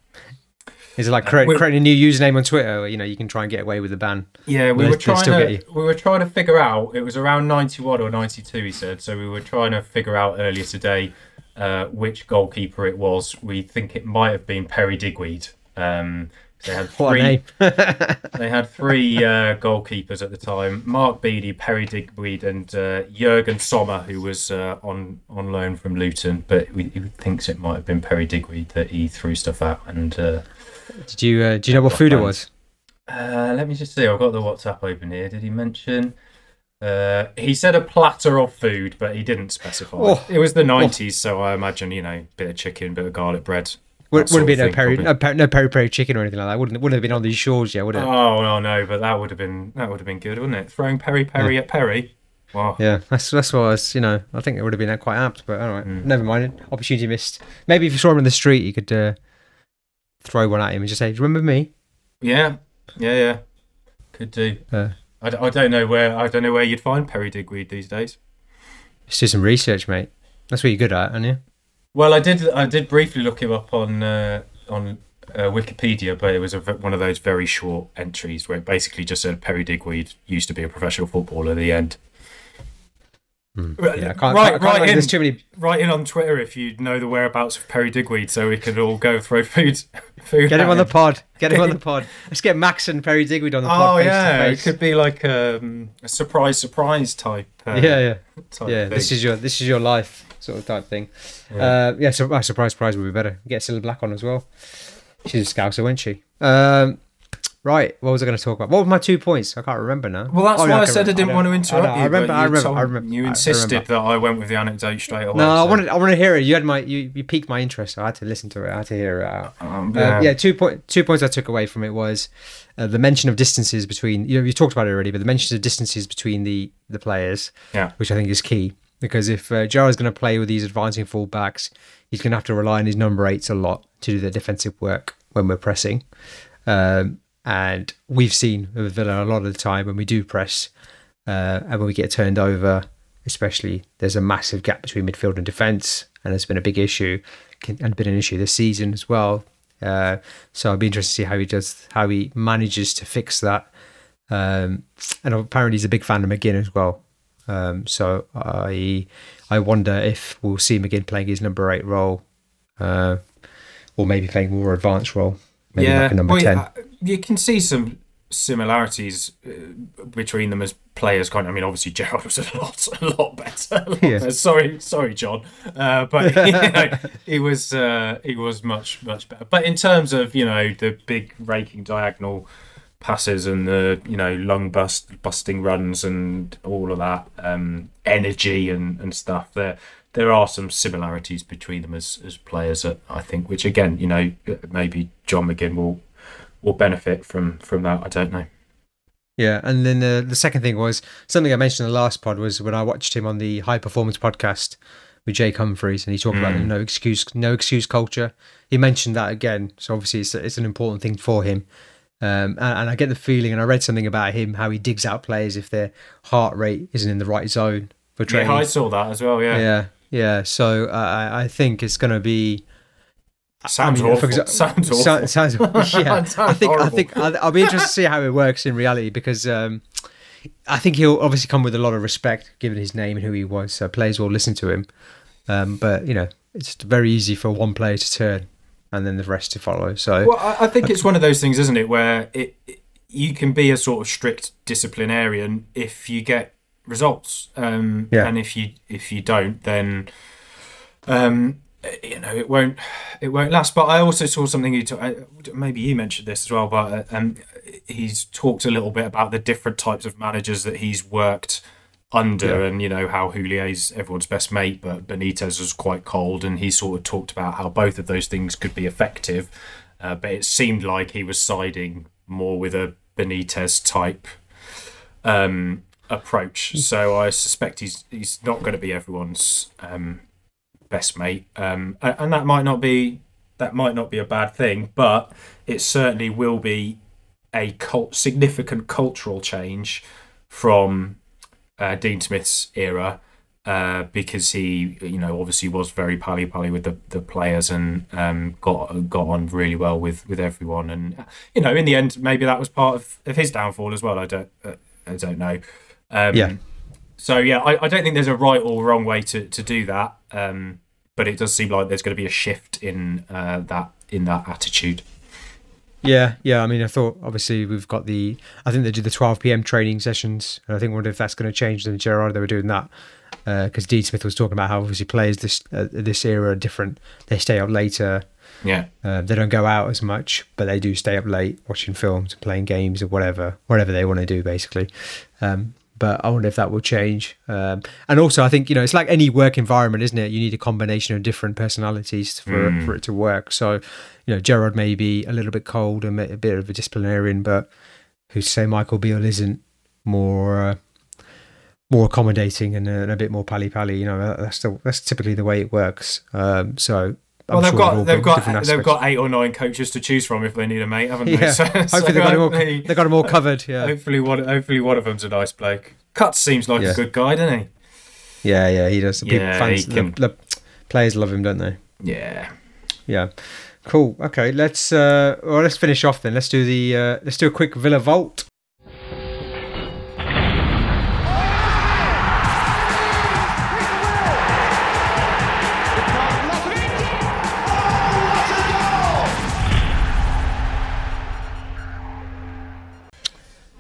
is it like uh, creating a new username on Twitter? Where, you know, you can try and get away with the ban. Yeah, we were trying to we were trying to figure out. It was around ninety one or ninety two. He said so. We were trying to figure out earlier today uh, which goalkeeper it was. We think it might have been Perry Digweed. Um, they had three. they had three uh, goalkeepers at the time: Mark Beattie, Perry Digweed, and uh, Jurgen Sommer, who was uh, on on loan from Luton. But he, he, thinks it might have been Perry Digweed that he threw stuff at. And uh, did you uh, do you know what food it was? Uh, let me just see. I've got the WhatsApp open here. Did he mention? he said a platter of food, but he didn't specify. Oh. It was the nineties, oh. so I imagine you know, a bit of chicken, bit of garlic bread, would, wouldn't be no peri, no, no peri peri chicken or anything like that. Wouldn't wouldn't have been on these shores yet, would it? Oh no, no, but that would have been that would have been good, wouldn't it? Throwing peri peri yeah. at Perry. Wow. Yeah, that's that's what I was. You know, I think it would have been quite apt, but all right, mm. never mind. Opportunity missed. Maybe if you saw him in the street, you could uh, throw one at him and just say, "Remember me?" Yeah, yeah, yeah. Could do. Uh, I, I don't know where I don't know where you'd find Perry Digweed these days. Just do some research, mate. That's what you're good at, aren't you? Well, I did. I did briefly look him up on uh, on uh, Wikipedia, but it was a, one of those very short entries where it basically just said Perry Digweed used to be a professional footballer. At the end. Mm. Yeah, I can't, right, I can't right in, there's too many. Right in on Twitter if you know the whereabouts of Perry Digweed, so we could all go throw food. food get him on the pod. Get him on the pod. Let's get Max and Perry Digweed on the pod. Oh yeah, it could be like um, a surprise, surprise type. Uh, yeah, yeah, yeah. Thing. This is your this is your life sort of type thing. Yeah, uh, yeah so uh, surprise, surprise would be better. Get Cilla Black on as well. She's a scouser, wasn't she? Um, Right. What was I going to talk about? What were my two points? I can't remember now. Well, that's Oh, yeah, why I can said I didn't know. want to interrupt I you. I remember. I remember. told- I remember. You I insisted remember. that I went with the anecdote straight away. No, I wanted. I want to hear it. You had my. You, you piqued my interest. So I had to listen to it. I had to hear it out. Um, Uh, yeah, two point two points I took away from it was uh, the mention of distances between you know you talked about it already, but the mention of distances between the the players, Yeah. which I think is key because if uh, Gerrard's going to play with these advancing fullbacks, he's going to have to rely on his number eights a lot to do the defensive work when we're pressing, um, and we've seen with Villa a lot of the time when we do press uh, and when we get turned over, especially there's a massive gap between midfield and defence, and it's been a big issue and been an issue this season as well. Uh, so I'd be interested to see how he does, how he manages to fix that. Um, and apparently he's a big fan of McGinn as well. Um, so I I wonder if we'll see him again playing his number eight role, uh, or maybe playing more advanced role, maybe like a number well, ten. uh, You can see some similarities uh, between them as players. Kind of, I mean, obviously Gerrard was a lot, a lot better. a lot Yeah. better. Sorry, sorry, John, uh, but you know, he was uh, he was much much better. But in terms of you know the big raking diagonal passes and the you know lung bust busting runs and all of that um, energy and, and stuff there there are some similarities between them as, as players I think which again you know maybe John McGinn will will benefit from from that I don't know Yeah, and then the the second thing was something I mentioned in the last pod was when I watched him on the High Performance podcast with Jake Humphreys, and he talked about the Mm. no excuse no excuse culture. He mentioned that again, so obviously it's it's an important thing for him. Um, and, and I get the feeling, and I read something about him how he digs out players if their heart rate isn't in the right zone for training. yeah I saw that as well yeah, yeah, yeah. So uh, I I think it's going to be sounds I mean, awful exa- sounds awful So- sounds yeah. I Sounds think I think I'll, I'll be interested to see how it works in reality because um, I think he'll obviously come with a lot of respect given his name and who he was. So players will listen to him. Um, but you know, it's very easy for one player to turn and then the rest to follow. So Well, I, I think it's one of those things, isn't it, where it, it you can be a sort of strict disciplinarian if you get results, um, Yeah. and if you if you don't, then um, you know it won't it won't last. But I also saw something you talk, maybe you mentioned this as well, but uh, um, he's talked a little bit about the different types of managers that he's worked under Yeah. and you know how Houllier's everyone's best mate but Benitez was quite cold and he sort of talked about how both of those things could be effective. Uh, but it seemed like he was siding more with a Benitez type um, approach. So I suspect he's he's not going to be everyone's um, best mate. Um, and that might not be that might not be a bad thing but it certainly will be a cult- significant cultural change from uh, Dean Smith's era uh, because he, you know, obviously was very pally pally with the, the players and um, got got on really well with, with everyone. And you know, in the end, maybe that was part of, of his downfall as well. I don't uh, I don't know. Um, Yeah. So yeah, I, I don't think there's a right or wrong way to, to do that. Um, but it does seem like there's going to be a shift in uh, that in that attitude. Yeah, yeah. I mean, I thought obviously we've got the. I think they do the 12 p.m. training sessions, and I think wonder if that's going to change. Than Gerrard, they were doing that because Dean Smith was talking about how obviously players this uh, this era are different. They stay up later. Yeah. Uh, they don't go out as much, but they do stay up late watching films and playing games or whatever, whatever they want to do, basically. Um, but I wonder if that will change. Um, and also, I think you know it's like any work environment, isn't it? You need a combination of different personalities for Mm. for it to work. So, you know, Gerrard may be a little bit cold and a bit of a disciplinarian, but who's to say Michael Beale isn't more uh, more accommodating and, uh, and a bit more pally pally? You know, that's the, that's typically the way it works. Um, so. Well, they've sure got they've got they've got eight or nine coaches to choose from if they need a mate, haven't they? Yeah. So, Hopefully so they got them all. hopefully- They got them all covered. Yeah. Hopefully one, hopefully one of them's a nice bloke. Cuts seems like Yeah. a good guy, doesn't he? Yeah, yeah, he does. The Yeah, fans, he can- the, the players love him, don't they? Yeah. Yeah. Cool. Okay, let's uh, well, let's finish off then. Let's do the uh, let's do a quick Villa Vault.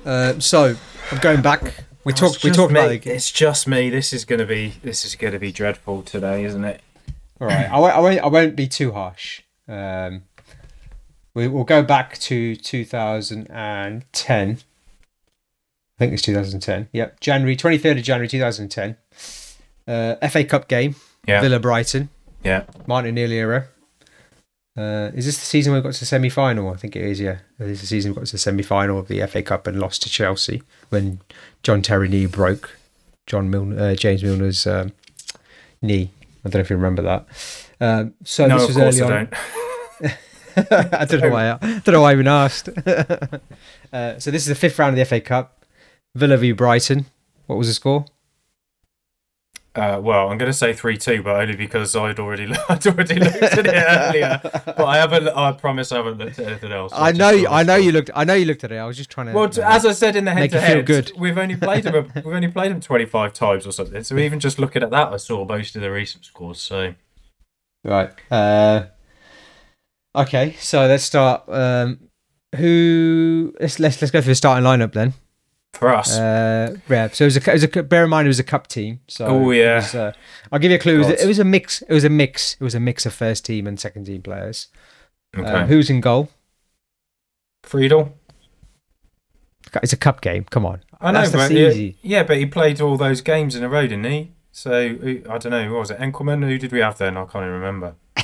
Uh, so I'm going back. We talked. We talked me. about. The, It's just me. This is gonna be this is gonna be dreadful today, isn't it? all right. I won't, I won't. I won't be too harsh. Um, we, we'll go back to 2010. I think it's 2010. Yep, January 23rd of January 2010. Uh, FA Cup game, Yeah. Villa Brighton, Yeah. Martin era. Uh, is this the season we got to the semi final? I think it is, yeah. This is the season we got to the semi final of the FA Cup and lost to Chelsea when John Terry knee broke. John Milner, uh, James Milner's um, knee. I don't know if you remember that. Um, so no, this was early I on. don't. I don't know why. I, don't know why I even asked. uh, so this is the fifth round of the FA Cup. Villa v Brighton. What was the score? Uh, well, I'm going to say three two, but only because I'd already I'd already looked at it earlier. But I haven't. I promise I haven't looked at anything else. I I've know. You, I know you looked. I know you looked at it. I was just trying to. Well, as I said in the head to head, good. we've only played them. We've only played them 25 times or something. So even just looking at that, I saw most of the recent scores. So Right. Uh, okay, so let's start. Um, who? Let's let's let's go for the starting lineup then. For us, Uh, yeah. So it was a, it was a bear in mind it was a cup team. So Oh, yeah. was, uh, I'll give you a clue. It was, God. it was a mix. It was a mix. It was a mix of first team and second team players. okay. Uh, who's in goal? Friedel. It's a cup game. Come on. I know, That's- but yeah, but he played all those games in a row, didn't he? So I don't know. What was it? Enckelman? Who did we have then? I can't even remember.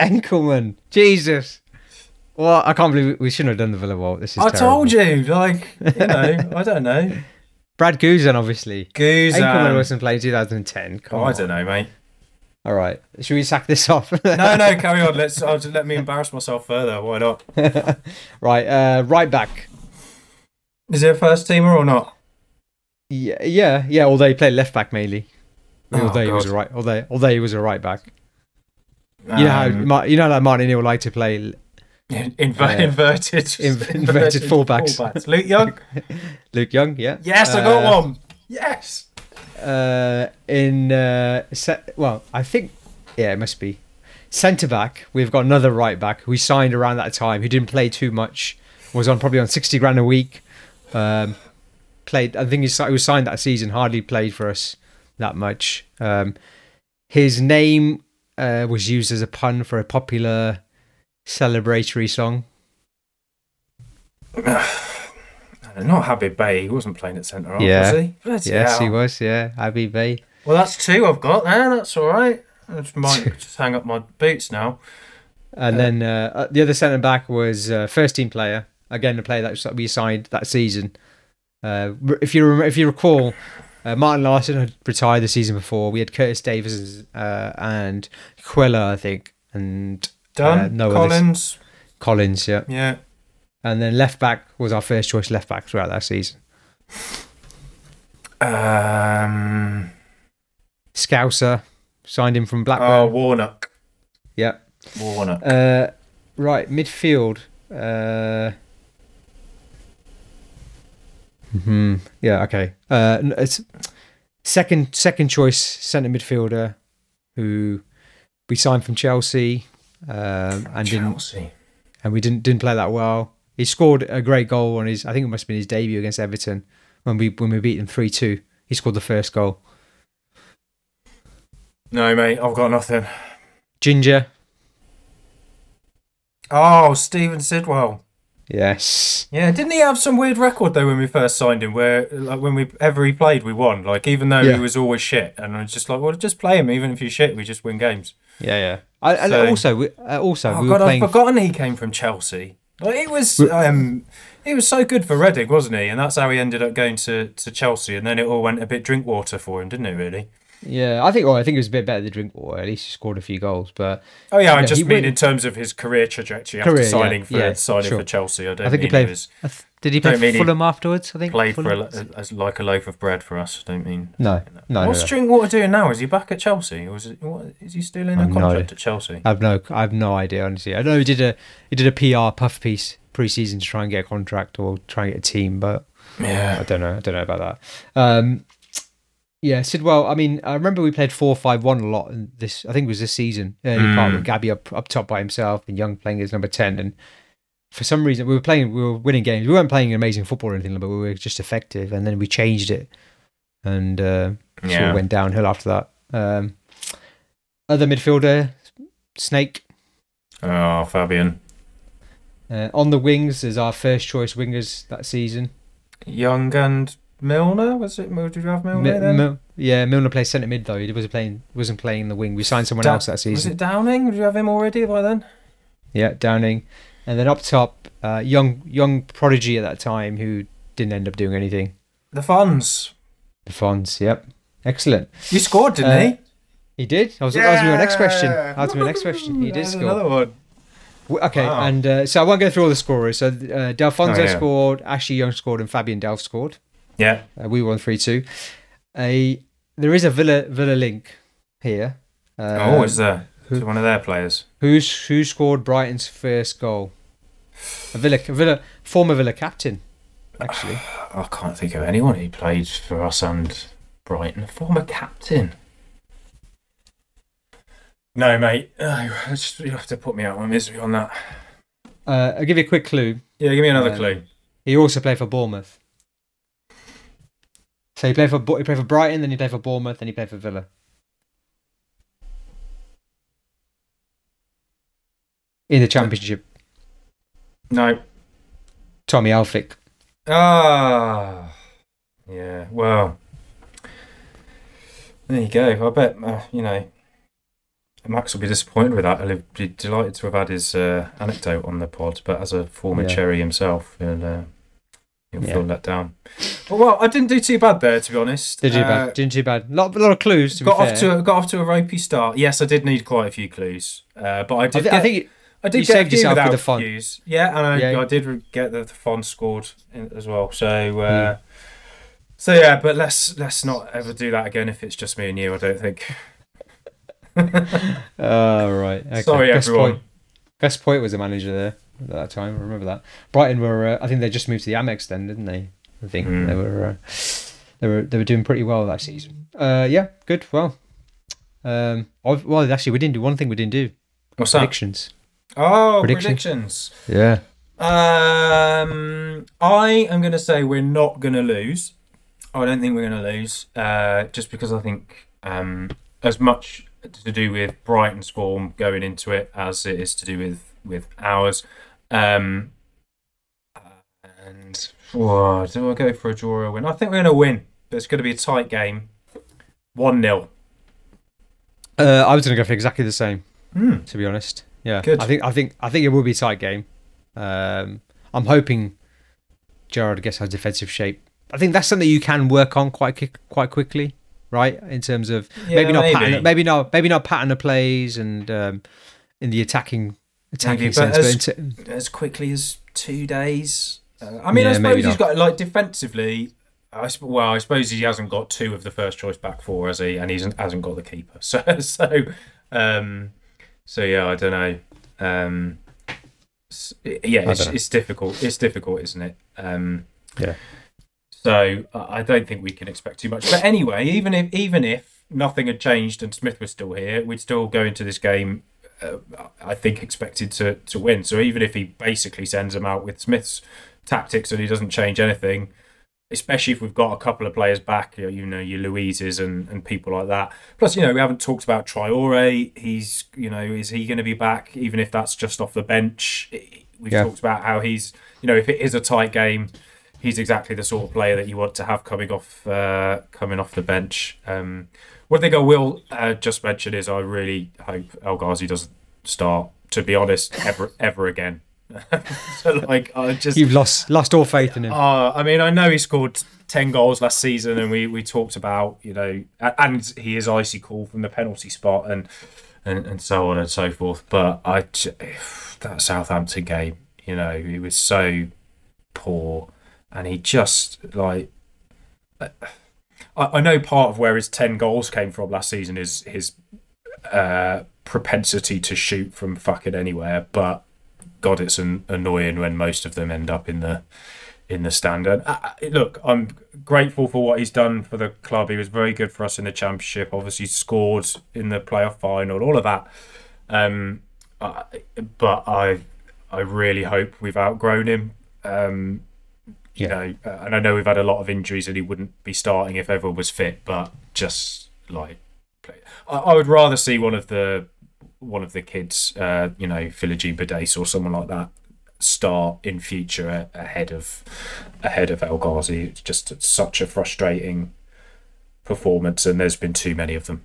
Enckelman. Jesus. Well, I can't believe we shouldn't have done the Villa Vault. This is I terrible. told you, like you know, I don't know. Brad Guzan, obviously. Guzan. wasn't playing 2010. Come Oh, on. I don't know, mate. All right. Should we sack this off? No, no, carry on. Let's I'll just let me embarrass myself further. Why not? right. Uh, right back. Is it a first teamer or not? Yeah, yeah, yeah. Although he played left back mainly. Oh, although he was a right. Although although he was a right back. You know how Um, you know that Martin O'Neill like to play inver- uh, inverted, in- inverted fullbacks. Luke Young. Luke Young. Yeah. Yes, I got Uh, one. Yes. uh, in uh, set. Well, I think yeah, it must be centre back. We've got another right back who we signed around that time who didn't play too much. Was on probably on sixty grand a week. Um, played. I think he, he was signed that season. Hardly played for us that much. Um, his name uh, was used as a pun for a popular celebratory song. Not Habib Beye. He wasn't playing at centre half, Yeah. was he? Bloody yes, hell. he was. Yeah, Habib Beye. Well, that's two I've got there. That's all right. I just might just hang up my boots now. And Uh, then uh, uh, the other centre back was uh, first team player again, a player that we signed that season. Uh, if you if you recall, uh, Martin Laursen had retired the season before. We had Curtis Davies uh, and Cuéllar, I think, and Done. Uh. Collins. Collins. Yeah, Yeah. and then left back was our first choice left back throughout that season. Um. Scouser signed him from Blackburn. Oh. Warnock. yeah. Warnock. Uh, right, midfield. Uh, hmm. Yeah. Okay. Uh, it's second second choice centre midfielder who we signed from Chelsea, um, and didn't and we didn't didn't play that well. He scored a great goal on his. I think it must have been his debut against Everton when we when we beat them three two. He scored the first goal. No, mate. I've got nothing. Ginger. Oh, Steven Sidwell. Yes. Yeah, didn't he have some weird record though when we first signed him, where like when we ever he played, we won. Like even though Yeah. he was always shit, and I was just like, well, just play him. Even if you're shit, we just win games. Yeah. Yeah. I, and So- also, we, uh, also Oh we god, were playing. I've forgotten he came from Chelsea. Like he was, um, he was so good for Reading, wasn't he? And that's how he ended up going to, to Chelsea. And then it all went a bit drink water for him, didn't it? Really? Yeah, I think. Well, I think it was a bit better than Drinkwater. At least he scored a few goals, but Oh yeah, I Yeah, just mean went- in terms of his career trajectory after Career, yeah, signing for yeah, signing sure. for Chelsea. I don't I think he played- th- did he play Don't mean he Fulham afterwards? I think played for a, Fulham? as like a loaf of bread for us. I don't mean. No, no, What's no. Drinkwater doing now? Is he back at Chelsea, or is, it, what, is he still in a contract at Chelsea? I've no, I've no idea. Honestly, I know he did a he did a PR puff piece pre-season to try and get a contract or try and get a team, but yeah, I don't know. I don't know about that. Um, yeah, Sidwell. I mean, I remember we played four five one a lot in this. I think it was this season, early part Mm. with Gabby up up top by himself and Young playing as number ten. And for some reason, we were playing, we were winning games. We weren't playing amazing football or anything, but we were just effective. And then we changed it, and uh, sort of went downhill after that. Um, other midfielder, Snake. Oh, Fabian. Uh, on the wings is our first choice wingers that season. Young and Milner was it? Did you have Milner Mi- then? Mil- yeah, Milner plays centre mid though. He wasn't playing wasn't playing the wing. We signed someone Da- else that season. was it Downing? Did you have him already by then? Yeah, Downing, and then up top, uh, young young prodigy at that time who didn't end up doing anything. The funds. The Fonz. Yep, excellent. You scored, didn't Uh, he? He did. That was, that was my next question. That was my next question. He did score. Another one. Okay, Wow. and uh, so I won't go through all the scorers. So uh, Delfouneso Oh, yeah. scored, Ashley Young scored, and Fabian Delph scored. Yeah. Uh, we won three two. A there is a Villa Villa link here. Uh, oh, is there? who- one of their players? who's who scored Brighton's first goal? A Villa a Villa former Villa captain, actually. I can't think of anyone who played for us and Brighton. A former captain. No, mate. No, it's- you have to put me out of my misery on that. Uh, I'll give you a quick clue. Yeah, give me another Um, clue. He also played for Bournemouth. So he played for he played for Brighton, then he played for Bournemouth, then he played for Villa. In the Championship, No. Tommy Elphick. Ah. Yeah. Well. There you go. I bet uh, you know. Max will be disappointed with that. He'll be delighted to have had his uh, anecdote on the pod, but as a former Yeah. cherry himself, he'll, uh, he'll Yeah. feel let down. But well, I didn't do too bad there, to be honest. Did you Uh, bad? Didn't you bad? Lot, a lot of clues. To got be off to a, got off to a ropey start. Yes, I did need quite a few clues, uh, but I I, did. get, I think I did you get saved yourself with the font. cues. Yeah, and I, Yeah. I did get the, the font scored in, as well. So, uh, so yeah, but let's let's not ever do that again if it's just me and you. I don't think. Oh right. Okay. Sorry, Gus everyone. Point. Gus Poyet was the manager there at that time. I remember that. Brighton were. Uh, I think they just moved to the Amex then, didn't they? I think Hmm. they were. Uh, they were. They were doing pretty well that season. Uh, yeah. Good. Well. Um. I've- Well, actually, we didn't do one thing. We didn't do What's that? predictions. Oh, Prediction? predictions. Yeah. Um, I am going to say we're not going to lose. I don't think we're going to lose, uh, just because I think um, as much to do with Brighton's form going into it as it is to do with with ours. Um, and oh, do I go for a draw or a win? I think we're going to win, but it's going to be a tight game. One 0 Uh, I was going to go for exactly the same. Hmm. To be honest. Yeah. Good. I think. I think. I think it will be a tight game. Um. I'm hoping Gerrard gets our defensive shape. I think that's something you can work on quite qui- quite quickly, right? In terms of maybe not pattern, maybe not maybe not pattern of plays and um, in the attacking attacking Maybe, but sense, as- as quickly as two days. Uh, I mean, Yeah, I suppose he's got like defensively. I sp- well, I suppose he hasn't got two of the first choice back four, has he? And he hasn't, got the keeper. So, so, um, so yeah, I don't know. Um, yeah, it's, dunno. it's difficult. It's difficult, isn't it? Um, Yeah. So I don't think we can expect too much. But anyway, even if even if nothing had changed and Smith was still here, we'd still go into this game. Uh, I think expected to to win. So even if he basically sends them out with Smith's tactics and he doesn't change anything, especially if we've got a couple of players back, you know, you know your Luizes and, and people like that. Plus, you know, we haven't talked about Traoré. He's, you know, is he going to be back? Even if that's just off the bench, we've Yeah. talked about how he's, you know, if it is a tight game, he's exactly the sort of player that you want to have coming off, uh, coming off the bench. Um, one thing I will uh, just mention is I really hope El Ghazi doesn't start. To be honest, ever ever again. so like, I just you've lost lost all faith in him. uh, I mean, I know he scored 10 goals last season, and we, we talked about, you know, and he is icy cool from the penalty spot and, and, and so on and so forth. But I, that Southampton game, you know, he was so poor, and he just, like, I, I know part of where his 10 goals came from last season is his uh, propensity to shoot from fucking anywhere, but God, it's an, annoying when most of them end up in the in the standard. Uh, look, I'm grateful for what he's done for the club. He was very good for us in the championship. Obviously, scored in the playoff final, all of that. Um, but I, I really hope we've outgrown him. Um, you Yeah. know, uh, and I know we've had a lot of injuries, and he wouldn't be starting if everyone was fit. But just like, play. I, I would rather see one of the one of the kids, uh, you know, Philogene Bidace or someone like that, start in future ahead of ahead of El Ghazi. It's just such a frustrating performance, and there's been too many of them.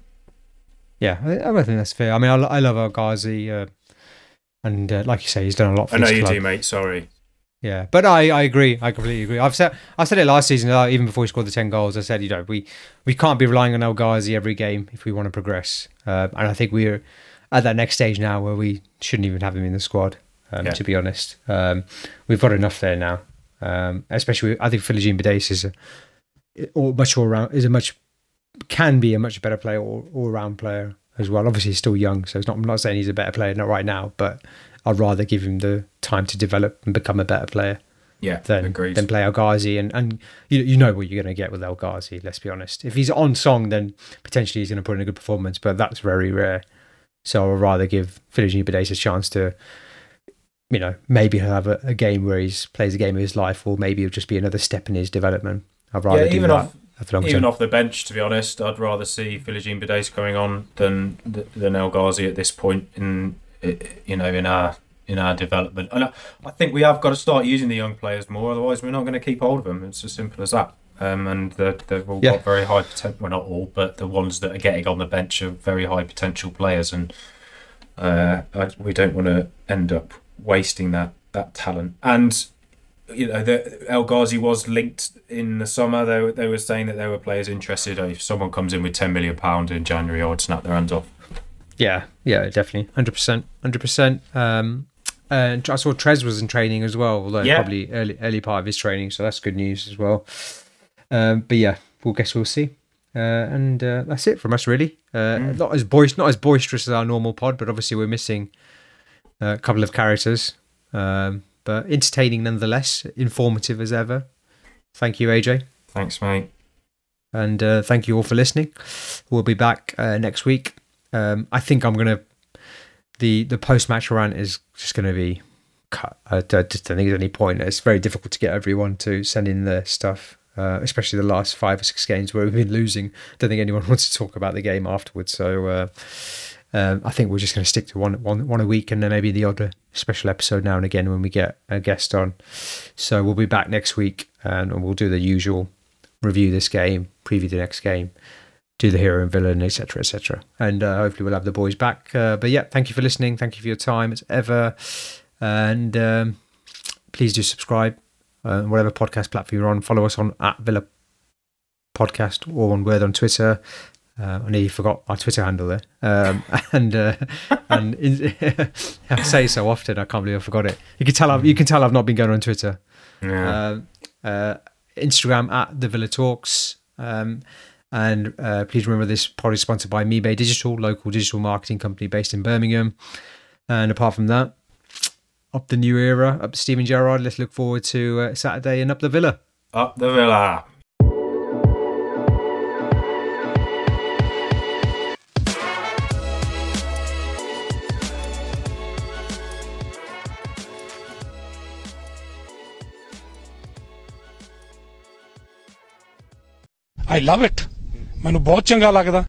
Yeah, I, I don't think that's fair. I mean, I, I love El Ghazi, uh, and uh, like you say, he's done a lot for I know you club. do, mate. Sorry. Yeah, but I, I agree. I completely agree. I've said I said it last season, uh, even before he scored the ten goals. I said, you know, we we can't be relying on El Ghazi every game if we want to progress. Uh, and I think we're at that next stage now where we shouldn't even have him in the squad. Um, Yeah. To be honest, um, we've got enough there now. Um, especially, I think Philogene Bidace is a or much all round is a much can be a much better player all, all round player as well. Obviously, he's still young, so it's not. I'm not saying he's a better player, not right now, but I'd rather give him the time to develop and become a better player Yeah, than agreed. than play El Ghazi. And and you you know what you're going to get with El Ghazi. Let's be honest. If he's on song, then potentially he's going to put in a good performance, but that's very rare. So I'd rather give Philogene Bidace a chance to, you know, maybe have a, a game where he plays a game of his life, or maybe it'll just be another step in his development. I'd rather yeah, do even that off the even off the bench, to be honest, I'd rather see Philogene Bidace coming on than than El Ghazi at this point in you know in our in our development. And I, I think we have got to start using the young players more. Otherwise, we're not going to keep hold of them. It's as simple as that. Um, and they're, they've all Yeah. got very high potential. Well, not all, but the ones that are getting on the bench are very high potential players, and uh, I, we don't want to end up wasting that that talent. And you know, the, El Ghazi was linked in the summer. They they were saying that there were players interested. If someone comes in with ten million pound in January, I would snap their hands off. Yeah, yeah, definitely, hundred percent, hundred percent. Um, and I saw Trez was in training as well, although Yeah. probably early early part of his training, so that's good news as well. Um, but yeah, we'll guess we'll see. Uh, and uh, that's it from us, really. Uh, Mm. Not as boisterous, not as boisterous as our normal pod, but obviously we're missing uh, a couple of characters. Um, but entertaining nonetheless, informative as ever. Thank you, AJ. Thanks, mate. And uh, thank you all for listening. We'll be back uh, next week. Um, I think I'm gonna the the post match rant is just gonna be cut. I just don't think there's any point. It's very difficult to get everyone to send in their stuff, uh, especially the last five or six games where we've been losing. I Don't think anyone wants to talk about the game afterwards. So uh, um, I think we're just going to stick to one, one, one a week, and then maybe the odd special episode now and again when we get a guest on. So we'll be back next week, and we'll do the usual review this game, preview the next game, do the hero and villain, etc., etc. And uh, hopefully we'll have the boys back. Uh, but yeah, thank you for listening. Thank you for your time as ever, and um, please do subscribe. Uh, whatever podcast platform you're on, follow us on at Villa Podcast or one word on Twitter. Uh, I nearly forgot our Twitter handle there, um, and uh, and in, I say so often, I can't believe I forgot it. You can tell I've, you can tell I've not been going on Twitter. Yeah. Um, uh, Instagram at the Villa Talks. Um, and uh, please remember this pod is sponsored by Mibe Digital, local digital marketing company based in Birmingham. And apart from that, up the new era, up Steven Gerrard. Let's look forward to uh, Saturday and up the Villa. Up the Villa. I love it. ਮੈਨੂੰ ਬਹੁਤ ਚੰਗਾ ਲੱਗਦਾ।